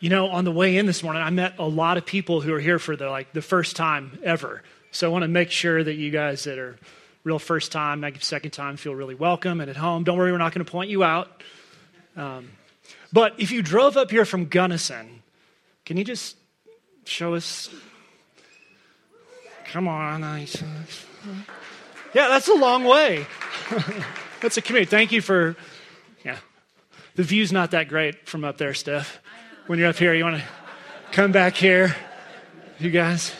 you know, on the way in this morning, I met a lot of people who are here for the like the first time ever. So I want to make sure that you guys that are real first time, maybe second time, feel really welcome and at home. Don't worry, we're not going to point you out. Um, but if you drove up here from Gunnison, can you just show us? Come on. Yeah, that's a long way. that's a commute. Thank you for. Yeah, the view's not that great from up there, Steph. When you're up here, you want to come back here, you guys.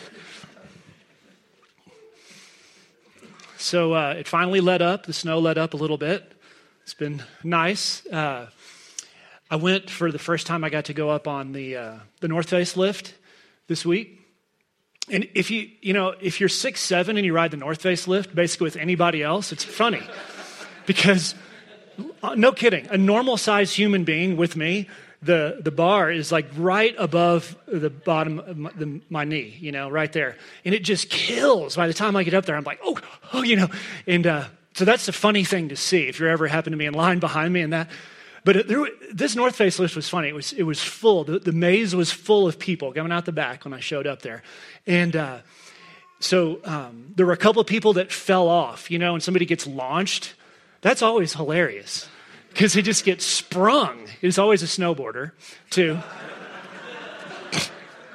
So uh, it finally let up. The snow let up a little bit. It's been nice. Uh, I went for the first time. I got to go up on the uh, the North Face lift this week. And if you you know if you're six seven and you ride the North Face lift, basically with anybody else, it's funny because uh, no kidding, a normal sized human being with me the, the bar is like right above the bottom of my, the, my, knee, you know, right there. And it just kills. By the time I get up there, I'm like, oh, oh, you know. And uh, so that's a funny thing to see if you're ever happen to be in line behind me and that. But it, there, this North Face lift was funny. It was, it was full. The, the, maze was full of people coming out the back when I showed up there. And uh, so um, there were a couple of people that fell off, you know, and somebody gets launched. That's always hilarious because he just gets sprung. He's always a snowboarder, too.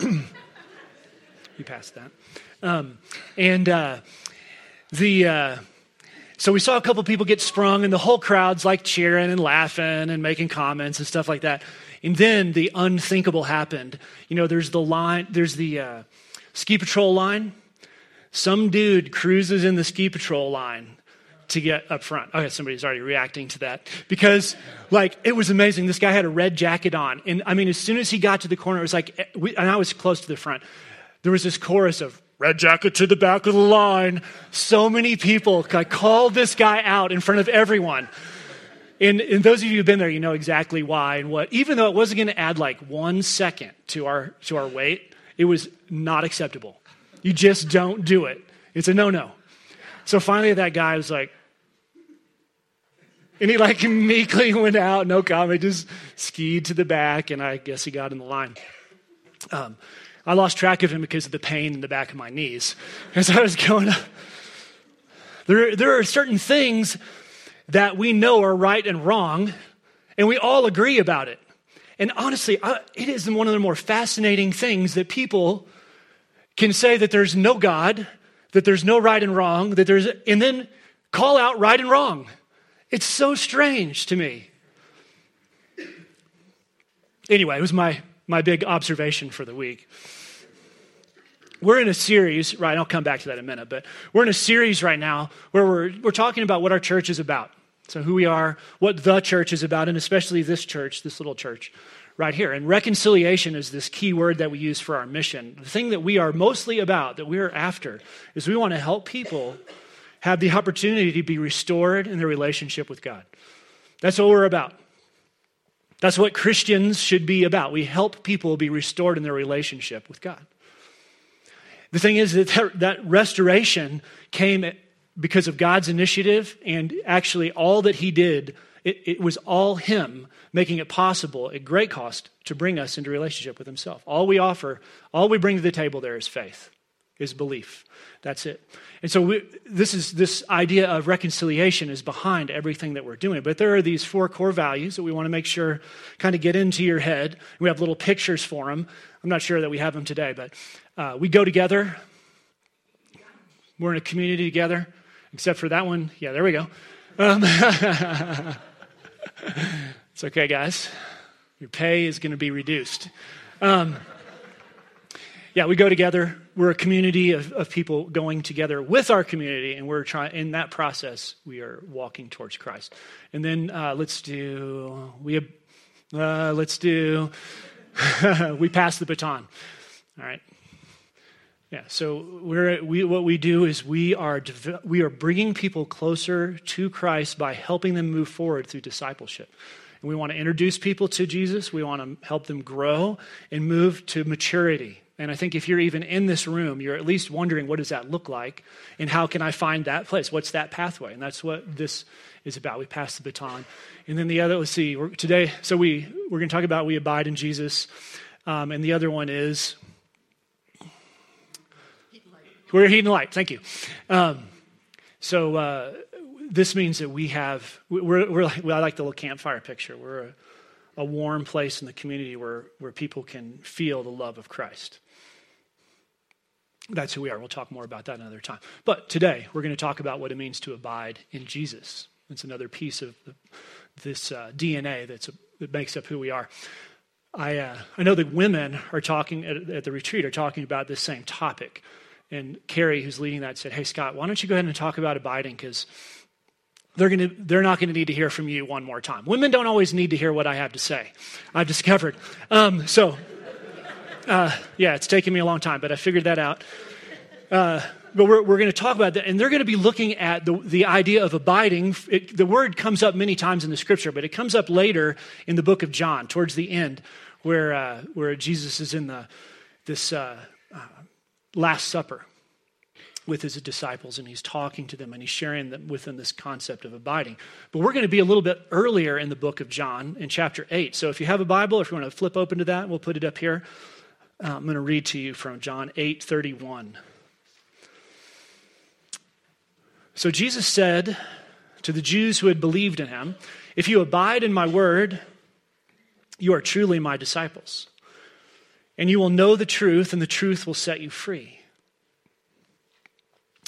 you passed that. Um, and uh, the. Uh, so we saw a couple people get sprung, and the whole crowd's like cheering and laughing and making comments and stuff like that. And then the unthinkable happened. You know, there's the line, there's the uh, ski patrol line. Some dude cruises in the ski patrol line to get up front. Okay, somebody's already reacting to that because, like, it was amazing. This guy had a red jacket on, and I mean, as soon as he got to the corner, it was like, eh, and I was close to the front. There was this chorus of red jacket to the back of the line. So many people. I called this guy out in front of everyone. And, and those of you who've been there, you know exactly why and what. Even though it wasn't going to add like one second to our to our wait, it was not acceptable. You just don't do it. It's a no no. So finally, that guy was like, and he like meekly went out, no comment, just skied to the back, and I guess he got in the line. Um, I lost track of him because of the pain in the back of my knees as I was going up. There, there are certain things that we know are right and wrong, and we all agree about it. And honestly, I, it is one of the more fascinating things that people can say that there's no God that there's no right and wrong, that there's, and then call out right and wrong. It's so strange to me. Anyway, it was my, my big observation for the week. We're in a series, right? I'll come back to that in a minute, but we're in a series right now where we're, we're talking about what our church is about. So, who we are, what the church is about, and especially this church, this little church right here. And reconciliation is this key word that we use for our mission. The thing that we are mostly about, that we're after, is we want to help people have the opportunity to be restored in their relationship with God. That's what we're about. That's what Christians should be about. We help people be restored in their relationship with God. The thing is that that restoration came because of God's initiative, and actually, all that He did, it, it was all Him making it possible at great cost to bring us into relationship with Himself. All we offer, all we bring to the table there is faith, is belief. That's it. And so we, this is this idea of reconciliation is behind everything that we're doing. But there are these four core values that we want to make sure kind of get into your head. We have little pictures for them. I'm not sure that we have them today, but uh, we go together. We're in a community together, except for that one. Yeah, there we go. Um, It's okay, guys. Your pay is going to be reduced. Um, yeah, we go together. We're a community of, of people going together with our community, and we're trying. In that process, we are walking towards Christ. And then uh, let's do. We. Uh, let's do. we pass the baton. All right. Yeah. So we're we what we do is we are we are bringing people closer to Christ by helping them move forward through discipleship. And we want to introduce people to Jesus. We want to help them grow and move to maturity. And I think if you're even in this room, you're at least wondering what does that look like and how can I find that place? What's that pathway? And that's what this is about. We pass the baton. And then the other, let's see, today, so we, we're going to talk about we abide in Jesus. Um, and the other one is we're heat and light. Thank you. Um, so uh, this means that we have we're, we're like, I like the little campfire picture. We're a, a warm place in the community where where people can feel the love of Christ. That's who we are. We'll talk more about that another time. But today we're going to talk about what it means to abide in Jesus. It's another piece of this uh, DNA that's a, that makes up who we are. I, uh, I know that women are talking at, at, the retreat are talking about this same topic. And Carrie, who's leading that, said, Hey, Scott, why don't you go ahead and talk about abiding? Because they're, gonna, they're not going to need to hear from you one more time. Women don't always need to hear what I have to say, I've discovered. Um, so, uh, yeah, it's taken me a long time, but I figured that out. Uh, but we're, we're going to talk about that, and they're going to be looking at the, the idea of abiding. It, the word comes up many times in the scripture, but it comes up later in the book of John, towards the end, where, uh, where Jesus is in the, this uh, uh, Last Supper with his disciples, and he's talking to them, and he's sharing them with them this concept of abiding. But we're going to be a little bit earlier in the book of John, in chapter 8. So if you have a Bible, if you want to flip open to that, we'll put it up here. Uh, I'm going to read to you from John 8 31. So Jesus said to the Jews who had believed in him, If you abide in my word, you are truly my disciples. And you will know the truth, and the truth will set you free.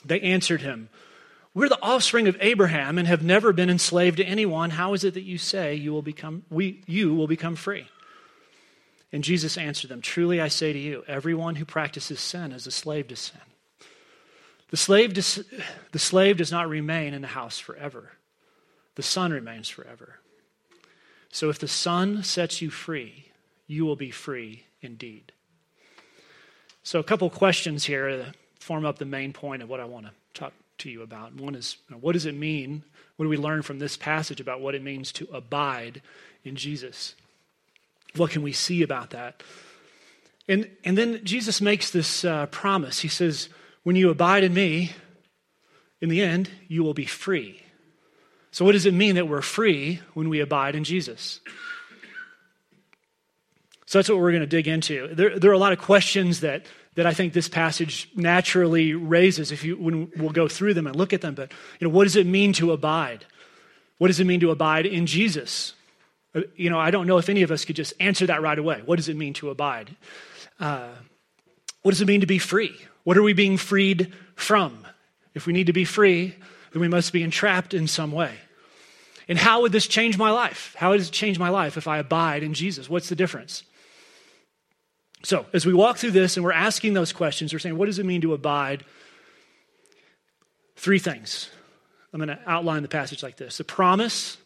They answered him, We're the offspring of Abraham and have never been enslaved to anyone. How is it that you say you will become, we, you will become free? And Jesus answered them, Truly I say to you, everyone who practices sin is a slave to sin. The slave, does, the slave does not remain in the house forever, the son remains forever. So if the son sets you free, you will be free indeed. So, a couple questions here form up the main point of what I want to talk to you about. One is you know, what does it mean? What do we learn from this passage about what it means to abide in Jesus? What can we see about that? And, and then Jesus makes this uh, promise. He says, when you abide in me, in the end, you will be free. So, what does it mean that we're free when we abide in Jesus? So, that's what we're going to dig into. There, there are a lot of questions that, that I think this passage naturally raises if you, when we'll go through them and look at them. But, you know, what does it mean to abide? What does it mean to abide in Jesus? Uh, you know, I don't know if any of us could just answer that right away. What does it mean to abide? Uh, what does it mean to be free? What are we being freed from? If we need to be free, then we must be entrapped in some way. And how would this change my life? How does it change my life if I abide in Jesus? What's the difference? So, as we walk through this and we're asking those questions, we're saying, what does it mean to abide? Three things. I'm going to outline the passage like this the promise,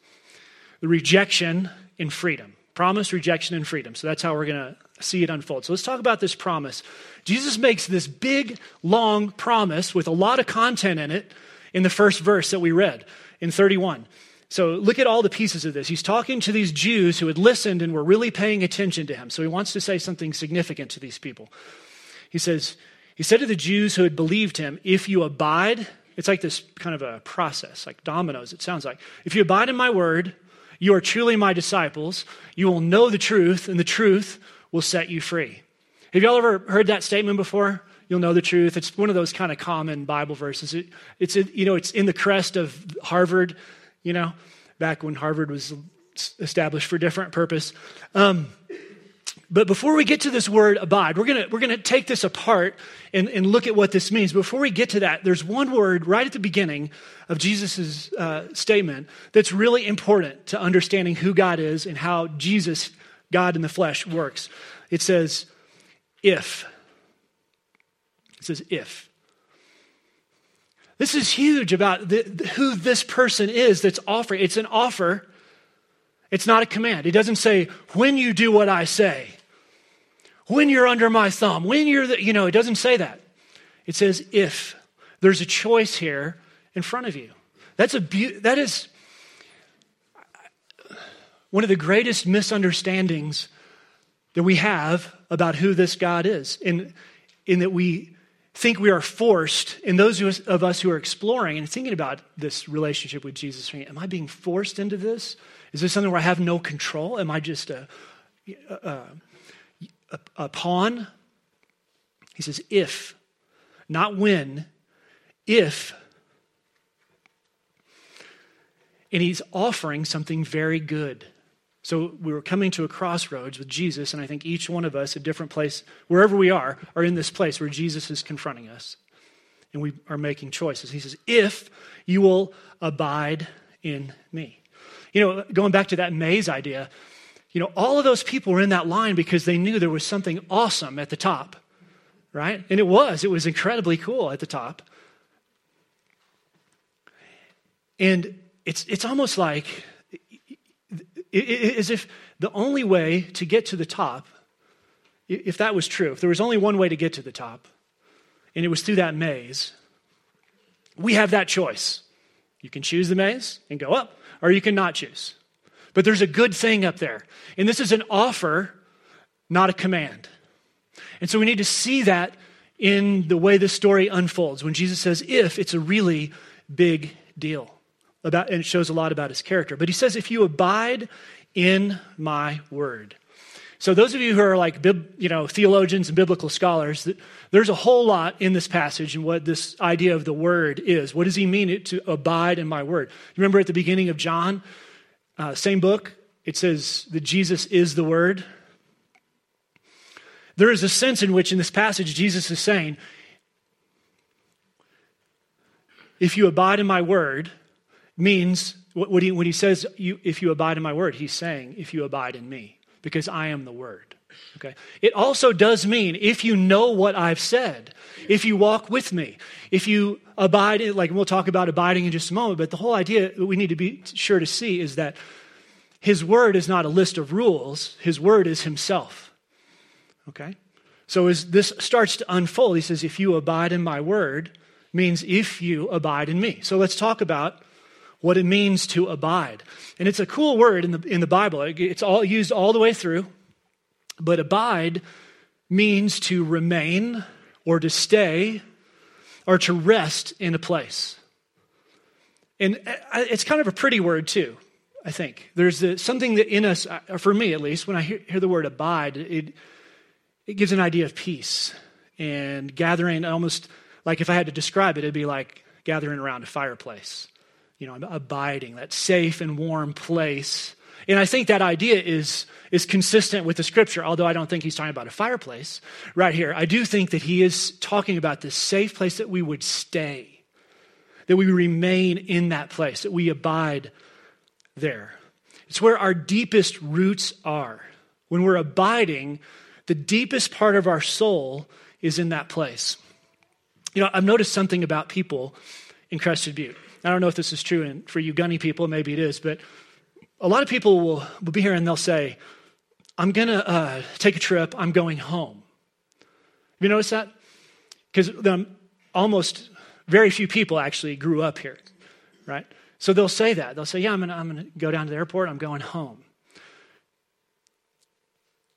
the rejection, and freedom. Promise, rejection, and freedom. So that's how we're going to see it unfold. So let's talk about this promise. Jesus makes this big, long promise with a lot of content in it in the first verse that we read in 31. So look at all the pieces of this. He's talking to these Jews who had listened and were really paying attention to him. So he wants to say something significant to these people. He says, He said to the Jews who had believed him, If you abide, it's like this kind of a process, like dominoes, it sounds like. If you abide in my word, you are truly my disciples. You will know the truth, and the truth will set you free. Have y'all ever heard that statement before? You'll know the truth. It's one of those kind of common Bible verses. It, it's, you know, it's in the crest of Harvard, you know, back when Harvard was established for a different purpose. Um, but before we get to this word abide, we're going we're gonna take this apart and, and look at what this means. Before we get to that, there's one word right at the beginning of Jesus' uh, statement that's really important to understanding who God is and how Jesus God in the flesh works. It says, if. It says, if. This is huge about the, who this person is that's offering. It's an offer, it's not a command. It doesn't say, when you do what I say, when you're under my thumb, when you're, the, you know, it doesn't say that. It says, if. There's a choice here in front of you. That's a be- that is one of the greatest misunderstandings that we have about who this God is, in, in that we think we are forced, in those of us who are exploring and thinking about this relationship with Jesus, am I being forced into this? Is this something where I have no control? Am I just a, a, upon. He says, if, not when, if. And he's offering something very good. So we were coming to a crossroads with Jesus, and I think each one of us, a different place, wherever we are, are in this place where Jesus is confronting us. And we are making choices. He says, If you will abide in me. You know, going back to that maze idea, you know, all of those people were in that line because they knew there was something awesome at the top, right? And it was, it was incredibly cool at the top. And it's, it's almost like as if the only way to get to the top, if that was true, if there was only one way to get to the top, and it was through that maze, we have that choice. You can choose the maze and go up, or you can not choose. But there's a good thing up there. And this is an offer, not a command. And so we need to see that in the way this story unfolds. When Jesus says, if, it's a really big deal. About, and it shows a lot about his character. But he says, if you abide in my word. So those of you who are like you know theologians and biblical scholars, there's a whole lot in this passage and what this idea of the word is. What does he mean it to abide in my word? Remember at the beginning of John, uh, same book, it says that Jesus is the word. There is a sense in which in this passage Jesus is saying, if you abide in my word, means what he, when he says, you, if you abide in my word, he's saying, if you abide in me because I am the Word. Okay? It also does mean if you know what I've said, if you walk with me, if you abide, in, like we'll talk about abiding in just a moment, but the whole idea that we need to be sure to see is that His Word is not a list of rules, His Word is Himself. Okay? So as this starts to unfold, He says, if you abide in my Word, means if you abide in me. So let's talk about what it means to abide. And it's a cool word in the, in the Bible. It's all used all the way through. But abide means to remain or to stay or to rest in a place. And it's kind of a pretty word, too, I think. There's something that in us, uh, for me at least, when I hear, hear the word abide, it, it gives an idea of peace and gathering almost like if I had to describe it, it'd be like gathering around a fireplace you know, abiding, that safe and warm place. And I think that idea is, is consistent with the scripture, although I don't think he's talking about a fireplace right here. I do think that he is talking about this safe place that we would stay, that we remain in that place, that we abide there. It's where our deepest roots are. When we're abiding, the deepest part of our soul is in that place. You know, I've noticed something about people in Crested Butte. I don't know if this is true and for you gunny people, maybe it is, but a lot of people will, will be here and they'll say, I'm going to uh, take a trip, I'm going home. Have you noticed that? Because almost very few people actually grew up here, right? So they'll say that. They'll say, Yeah, I'm going to I'm to go down to the airport, I'm going home.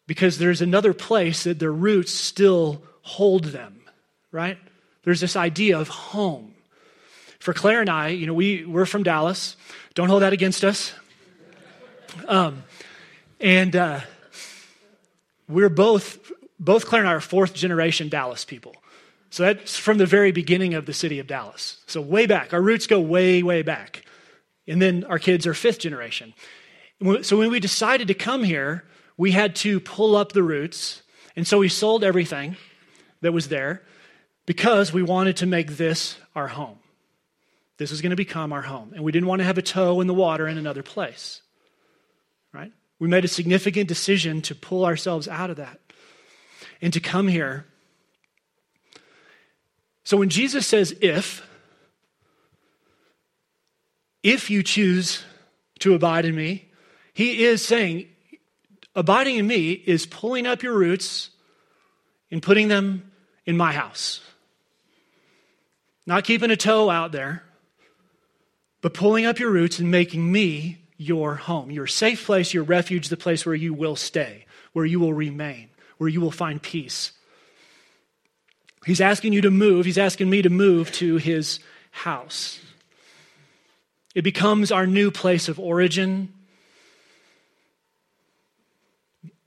Because there's another place that their roots still hold them, right? There's this idea of home for Claire and I, you know, we, we're from Dallas. Don't hold that against us. Um, and uh, we're both, both Claire and I are fourth generation Dallas people. So that's from the very beginning of the city of Dallas. So way back. Our roots go way, way back. And then our kids are fifth generation. So when we decided to come here, we had to pull up the roots. And so we sold everything that was there because we wanted to make this our home. This was going to become our home. And we didn't want to have a toe in the water in another place. Right? We made a significant decision to pull ourselves out of that and to come here. So when Jesus says, if, if you choose to abide in me, he is saying, abiding in me is pulling up your roots and putting them in my house. Not keeping a toe out there, but pulling up your roots and making me your home, your safe place, your refuge, the place where you will stay, where you will remain, where you will find peace. He's asking you to move. He's asking me to move to his house. It becomes our new place of origin.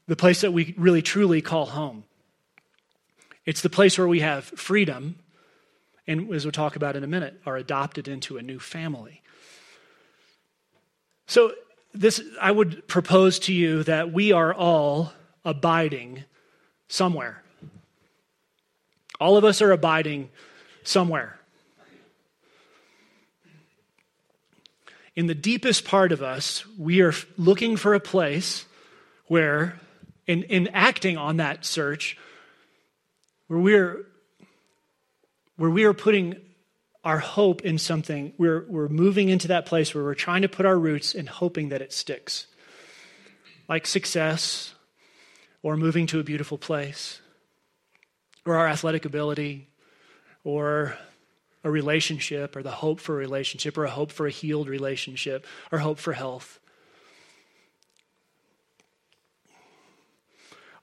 the place that we really truly call home. It's the place where we have freedom, and as we'll talk about in a minute, are adopted into a new family. So, this, I would propose to you that we are all abiding somewhere. All of us are abiding somewhere. In the deepest part of us, we are looking for a place where, in, in acting on that search, where we're, where we are putting our hope in something, we're, we're moving into that place where we're trying to put our roots and hoping that it sticks. Like success, or moving to a beautiful place, or our athletic ability, or a relationship, or the hope for a relationship, or a hope for a healed relationship, or hope for health.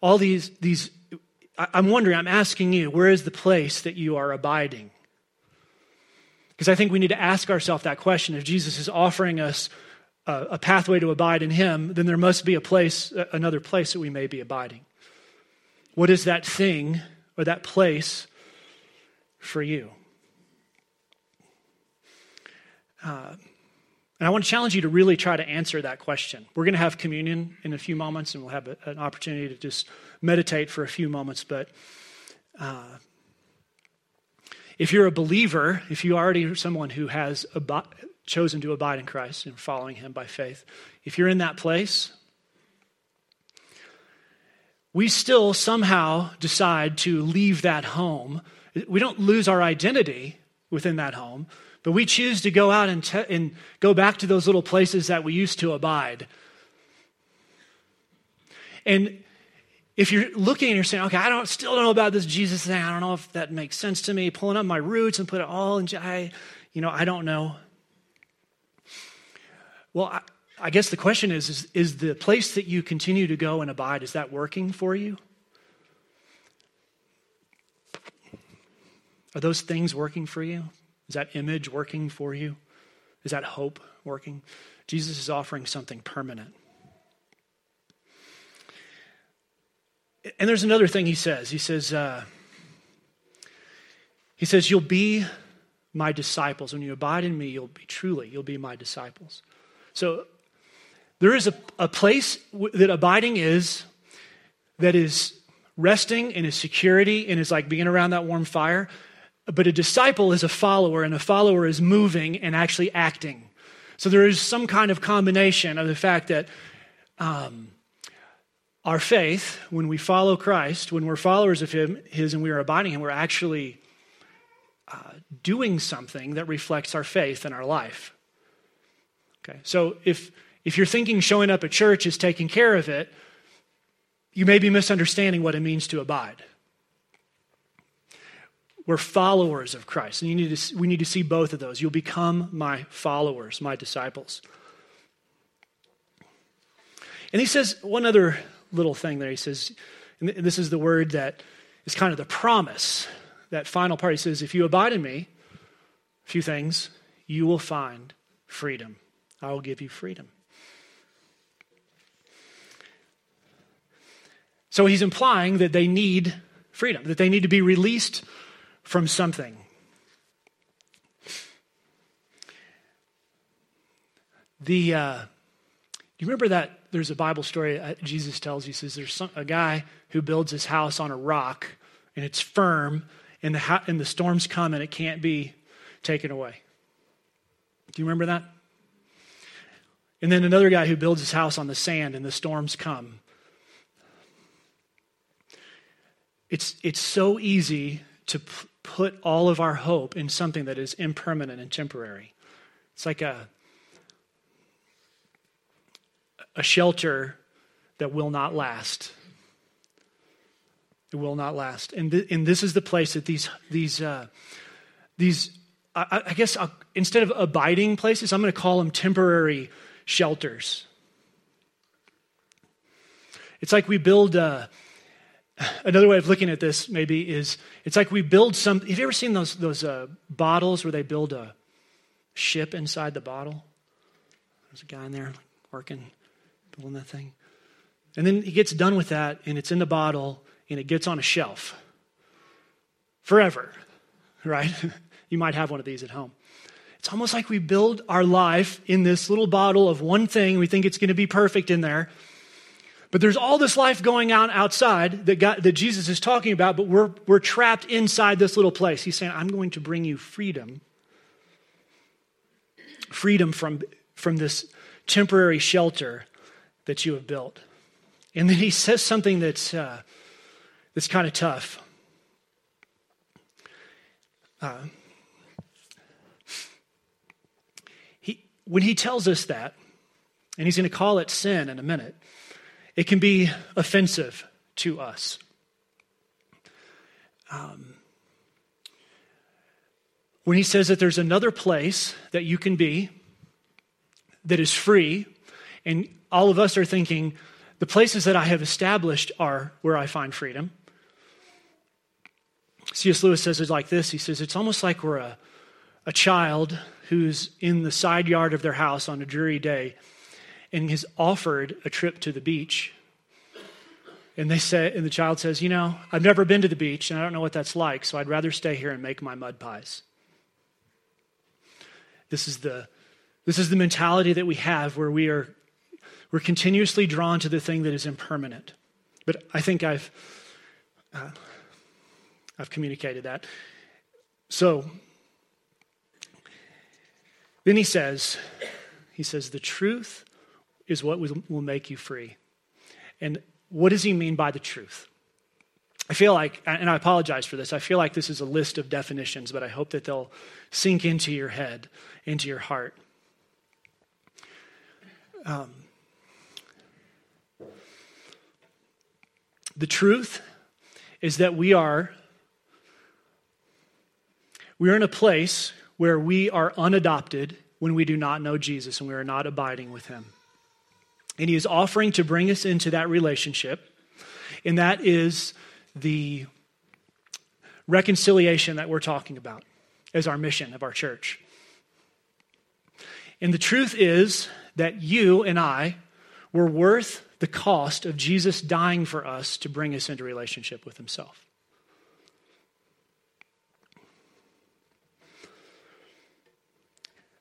All these, these I'm wondering, I'm asking you, where is the place that you are abiding? Because I think we need to ask ourselves that question. If Jesus is offering us a, a, pathway to abide in Him, then there must be a place, another place that we may be abiding. What is that thing or that place for you? Uh, and I want to challenge you to really try to answer that question. We're going to have communion in a few moments, and we'll have a, an opportunity to just meditate for a few moments. But uh, if you're a believer, if you already are someone who has ab- chosen to abide in Christ and following Him by faith, if you're in that place, we still somehow decide to leave that home. We don't lose our identity within that home, but we choose to go out and, te- and go back to those little places that we used to abide. And if you're looking and you're saying, okay, I don't still don't know about this Jesus thing. I don't know if that makes sense to me. Pulling up my roots and put it all in, I, you know, I don't know. Well, I, I guess the question is, is, is the place that you continue to go and abide, is that working for you? Are those things working for you? Is that image working for you? Is that hope working? Jesus is offering something permanent. And there's another thing he says. He says, uh, he says, you'll be my disciples. When you abide in me, you'll be truly, you'll be my disciples. So there is a, a place that abiding is that is resting in his security and is like being around that warm fire. But a disciple is a follower, and a follower is moving and actually acting. So there is some kind of combination of the fact that um, our faith, when we follow Christ, when we're followers of Him, His, and we are abiding Him, we're actually uh, doing something that reflects our faith in our life. Okay, so if if you're thinking showing up at church is taking care of it, you may be misunderstanding what it means to abide. We're followers of Christ, and you need to, we need to see both of those. You'll become my followers, my disciples. And he says one other little thing there. He says, and this is the word that is kind of the promise, that final part. He says, If you abide in me, a few things, you will find freedom. I will give you freedom. So he's implying that they need freedom, that they need to be released from something. The uh, you remember that there's a Bible story Jesus tells? He says there's some, a guy who builds his house on a rock and it's firm, and the, and the storms come and it can't be taken away. Do you remember that? And then another guy who builds his house on the sand and the storms come. It's, it's so easy to p- put all of our hope in something that is impermanent and temporary. It's like a, a shelter that will not last. It will not last. And, th- and this is the place that these, these, uh, these I, I guess I'll, instead of abiding places, I'm going to call them temporary shelters. It's like we build, uh, another way of looking at this maybe is it's like we build some, have you ever seen those, those uh, bottles where they build a ship inside the bottle? There's a guy in there working building that thing. And then he gets done with that, and it's in the bottle, and it gets on a shelf forever, right? you might have one of these at home. It's almost like we build our life in this little bottle of one thing. We think it's going to be perfect in there. But there's all this life going on outside that, God, that Jesus is talking about, but we're, we're trapped inside this little place. He's saying, I'm going to bring you freedom. Freedom from, from this temporary shelter that you have built. And then he says something that's, uh, that's kind of tough. Uh, he, when he tells us that, and he's going to call it sin in a minute, it can be offensive to us. Um, when he says that there's another place that you can be that is free, and all of us are thinking, the places that I have established are where I find freedom. C.S. Lewis says it like this He says, It's almost like we're a, a child who's in the side yard of their house on a dreary day and is offered a trip to the beach. And they say, and the child says, You know, I've never been to the beach and I don't know what that's like, so I'd rather stay here and make my mud pies. This is the, this is the mentality that we have where we are we're continuously drawn to the thing that is impermanent. But I think I've, uh, I've communicated that. So then he says, he says, the truth is what will make you free. And what does he mean by the truth? I feel like, and I apologize for this, I feel like this is a list of definitions, but I hope that they'll sink into your head, into your heart. Um, The truth is that we are we are in a place where we are unadopted when we do not know Jesus and we are not abiding with him. And he is offering to bring us into that relationship, and that is the reconciliation that we're talking about as our mission of our church. And the truth is that you and I were worth the cost of Jesus dying for us to bring us into relationship with himself.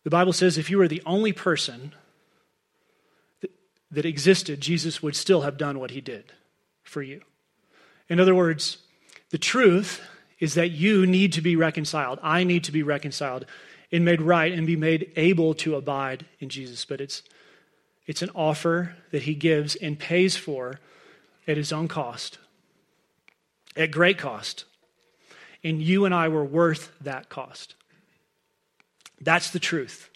The Bible says if you were the only person that, that existed, Jesus would still have done what he did for you. In other words, the truth is that you need to be reconciled. I need to be reconciled and made right and be made able to abide in Jesus. But it's it's an offer that he gives and pays for at his own cost, at great cost. And you and I were worth that cost. That's the truth.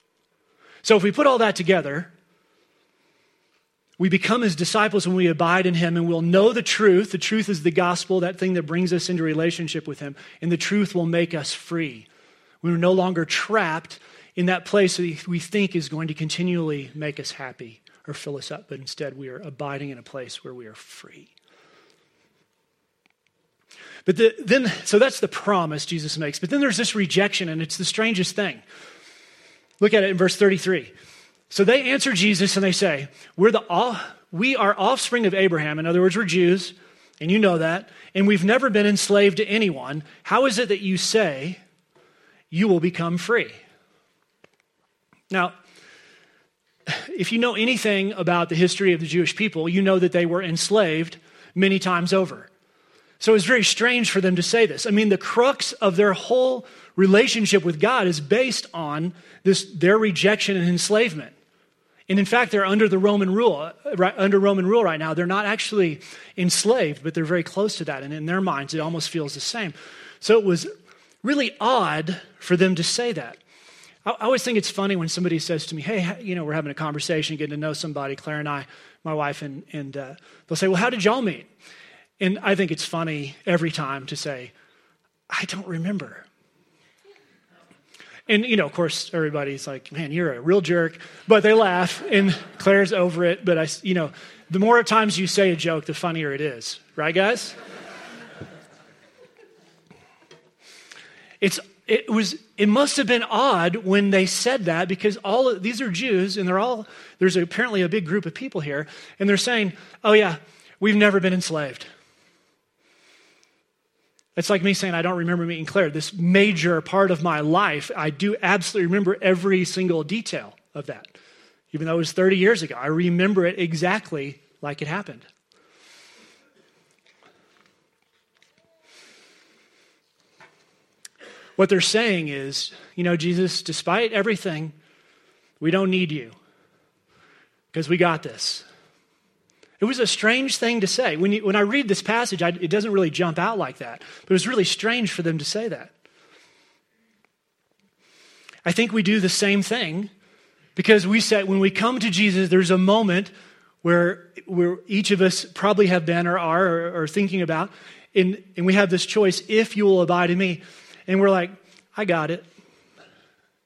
So if we put all that together, we become his disciples when we abide in him and we'll know the truth. The truth is the gospel, that thing that brings us into relationship with him. And the truth will make us free. We're no longer trapped in that place that we think is going to continually make us happy or fill us up, but instead we are abiding in a place where we are free. But the, then, so that's the promise Jesus makes. But then there's this rejection, and it's the strangest thing. Look at it in verse 33. So they answer Jesus and they say, We're the, We are offspring of Abraham. In other words, we're Jews, and you know that, and we've never been enslaved to anyone. How is it that you say you will become free? Now, if you know anything about the history of the Jewish people, you know that they were enslaved many times over. So it's very strange for them to say this. I mean, the crux of their whole relationship with God is based on this, their rejection and enslavement. And in fact, they're under the Roman rule, right, under Roman rule right now. They're not actually enslaved, but they're very close to that. And in their minds, it almost feels the same. So it was really odd for them to say that. I always think it's funny when somebody says to me, hey, you know, we're having a conversation, getting to know somebody, Claire and I, my wife, and, and uh, they'll say, well, how did y'all meet? And I think it's funny every time to say, I don't remember. And, you know, of course, everybody's like, man, you're a real jerk. But they laugh, and Claire's over it. But, I, you know, the more times you say a joke, the funnier it is. Right, guys? It's it was it must have been odd when they said that because all of, these are Jews and they're all there's apparently a big group of people here and they're saying, "Oh yeah, we've never been enslaved." It's like me saying, I don't remember meeting Claire. This major part of my life, I do absolutely remember every single detail of that. Even though it was 30 years ago, I remember it exactly like it happened. What they're saying is, you know, Jesus, despite everything, we don't need you because we got this. It was a strange thing to say. When, you, when I read this passage, I, it doesn't really jump out like that, but it was really strange for them to say that. I think we do the same thing because we said when we come to Jesus, there's a moment where, where each of us probably have been or are or, or thinking about, and, and we have this choice if you will abide in me. And we're like, I got it.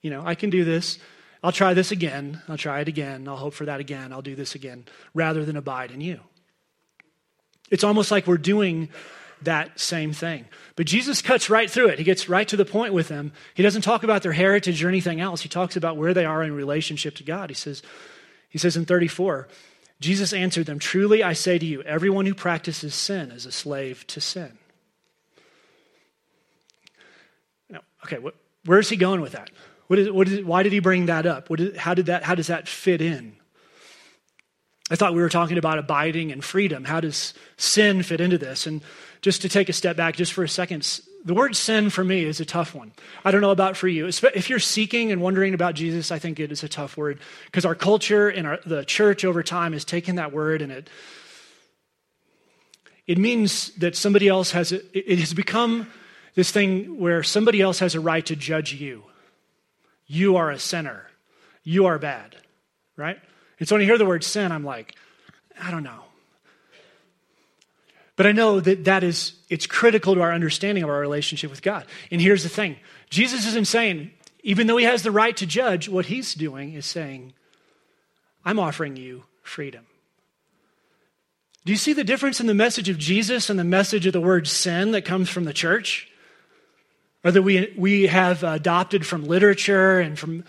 You know, I can do this. I'll try this again. I'll try it again. I'll hope for that again. I'll do this again, rather than abide in you. It's almost like we're doing that same thing. But Jesus cuts right through it. He gets right to the point with them. He doesn't talk about their heritage or anything else. He talks about where they are in relationship to God. He says, he says in 34, Jesus answered them, Truly I say to you, everyone who practices sin is a slave to sin. Okay, what, where's he going with that? What is, what is, why did he bring that up? Is, how, did that, how does that fit in? I thought we were talking about abiding and freedom. How does sin fit into this? And just to take a step back just for a second, the word sin for me is a tough one. I don't know about for you. If you're seeking and wondering about Jesus, I think it is a tough word because our culture and our, the church over time has taken that word and it it means that somebody else has it, it has become this thing where somebody else has a right to judge you. You are a sinner. You are bad, right? And so when I hear the word sin, I'm like, I don't know. But I know that that is, it's critical to our understanding of our relationship with God. And here's the thing Jesus isn't saying, even though he has the right to judge, what he's doing is saying, I'm offering you freedom. Do you see the difference in the message of Jesus and the message of the word sin that comes from the church? Or that we, we have adopted from literature and from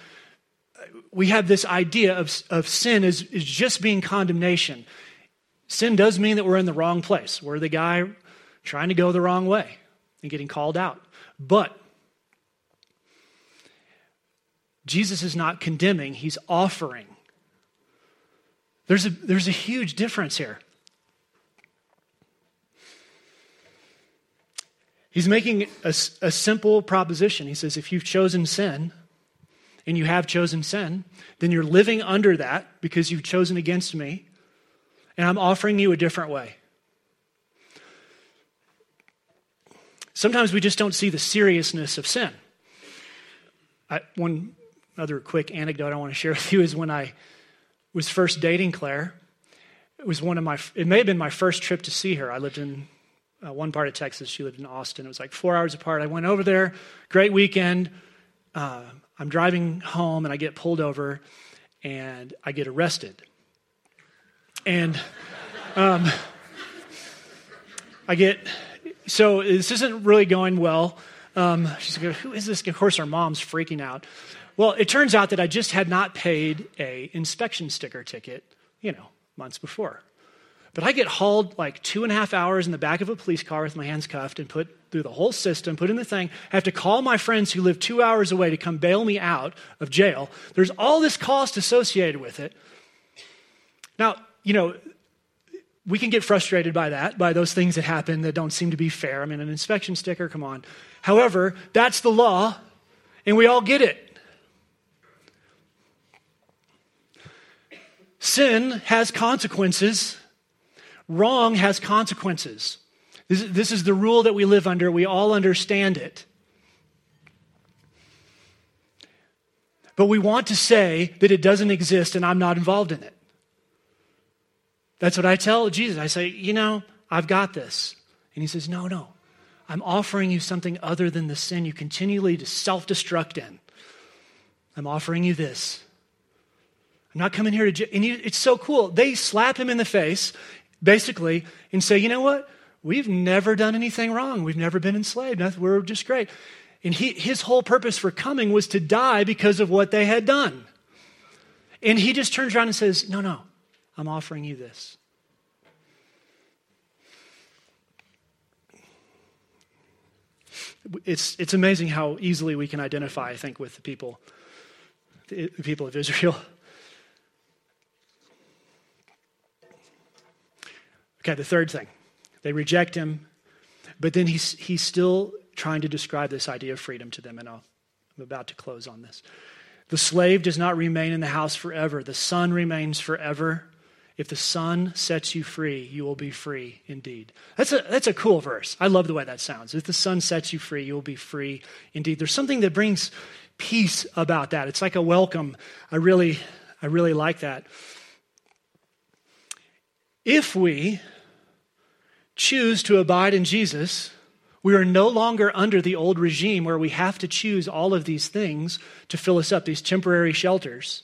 we have this idea of, of sin as, as just being condemnation. Sin does mean that we're in the wrong place. We're the guy trying to go the wrong way and getting called out. But jesus is not condemning he's offering. There's a, there's a huge difference here He's making a, a simple proposition. He says, if you've chosen sin, and you have chosen sin, then you're living under that because you've chosen against me, and I'm offering you a different way. Sometimes we just don't see the seriousness of sin. I, one other quick anecdote I want to share with you is when I was first dating Claire. It was one of my. It may have been my first trip to see her. I lived in uh, one part of Texas. She lived in Austin. It was like four hours apart. I went over there, great weekend. Uh, I'm driving home and I get pulled over and I get arrested. And um, I get, so this isn't really going well. Um, she's like, who is this? Of course, our mom's freaking out. Well, it turns out that I just had not paid a inspection sticker ticket, you know, months before. But I get hauled like two and a half hours in the back of a police car with my hands cuffed and put through the whole system, put in the thing. I have to call my friends who live two hours away to come bail me out of jail. There's all this cost associated with it. Now, you know, we can get frustrated by that, by those things that happen that don't seem to be fair. I mean, an inspection sticker, come on. However, that's the law, and we all get it. Sin has consequences Wrong has consequences. This, this is the rule that we live under. We all understand it. But we want to say that it doesn't exist and I'm not involved in it. That's what I tell Jesus. I say, you know, I've got this. And he says, no, no. I'm offering you something other than the sin you continually self destruct in. I'm offering you this. I'm not coming here to. And it's so cool. They slap him in the face basically, and say, you know what? We've never done anything wrong. We've never been enslaved. We're just great. And he, his whole purpose for coming was to die because of what they had done. And he just turns around and says, No, no, I'm offering you this. It's, it's amazing how easily we can identify, I think, with the people, the people of Israel. Okay, the third thing. They reject him, but then he's, he's still trying to describe this idea of freedom to them, and I'll, I'm about to close on this. The slave does not remain in the house forever, the son remains forever. If the Son sets you free, you will be free indeed. That's a, that's a cool verse. I love the way that sounds. If the Son sets you free, you will be free indeed. There's something that brings peace about that. It's like a welcome. I really, I really like that. If we choose to abide in Jesus, we are no longer under the old regime where we have to choose all of these things to fill us up, these temporary shelters.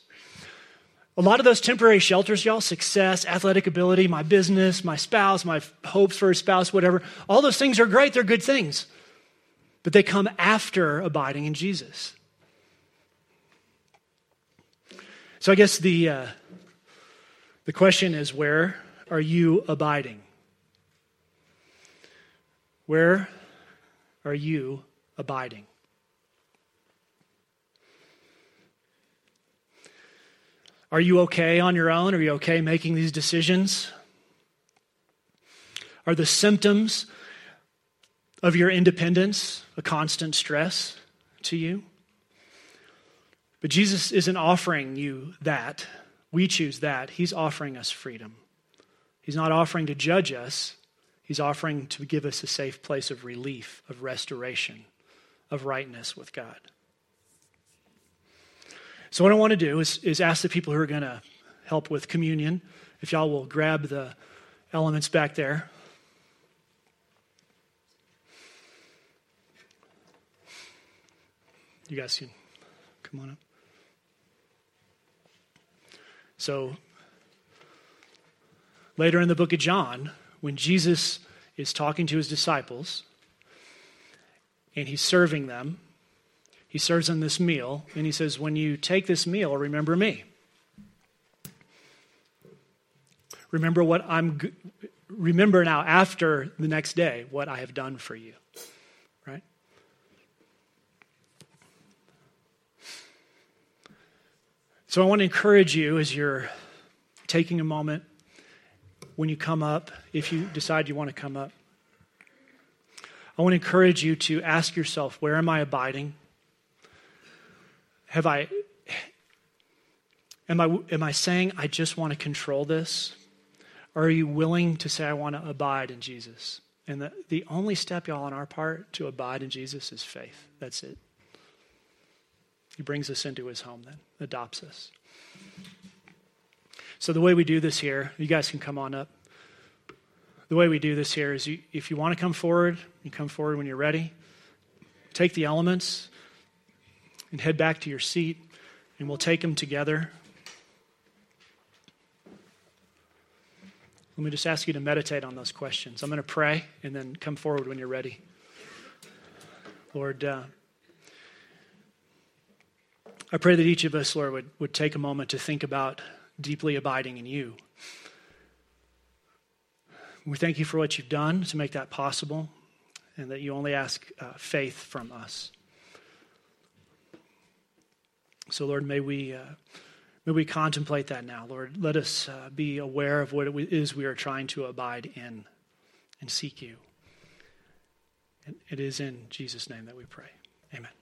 A lot of those temporary shelters, y'all, success, athletic ability, my business, my spouse, my hopes for a spouse, whatever, all those things are great. They're good things. But they come after abiding in Jesus. So I guess the, uh, the question is where are you abiding? Where are you abiding? Are you okay on your own? Are you okay making these decisions? Are the symptoms of your independence a constant stress to you? But Jesus isn't offering you that. We choose that. He's offering us freedom. He's not offering to judge us, He's offering to give us a safe place of relief, of restoration, of rightness with God. So, what I want to do is, is ask the people who are going to help with communion if y'all will grab the elements back there. You guys can come on up. So, later in the book of John, when Jesus is talking to his disciples and he's serving them, he serves them this meal, and he says, When you take this meal, remember me. Remember what I'm, remember now after the next day what I have done for you. Right? So I want to encourage you as you're taking a moment when you come up, if you decide you want to come up. I want to encourage you to ask yourself, where am I abiding? Have I am I am I saying I just want to control this? Or are you willing to say I want to abide in Jesus? And the, the only step, y'all, on our part to abide in Jesus is faith. That's it. He brings us into his home then, adopts us. So the way we do this here, you guys can come on up. The way we do this here is you, if you want to come forward, you come forward when you're ready. Take the elements and head back to your seat, and we'll take them together. Let me just ask you to meditate on those questions. I'm going to pray and then come forward when you're ready. Lord, uh, I pray that each of us, Lord, would, would take a moment to think about deeply abiding in you. We thank you for what you've done to make that possible, and that you only ask uh, faith from us. So, Lord, may we, uh, may we contemplate that now. Lord, let us uh, be aware of what it is we are trying to abide in and seek you. And it is in Jesus' name that we pray. Amen.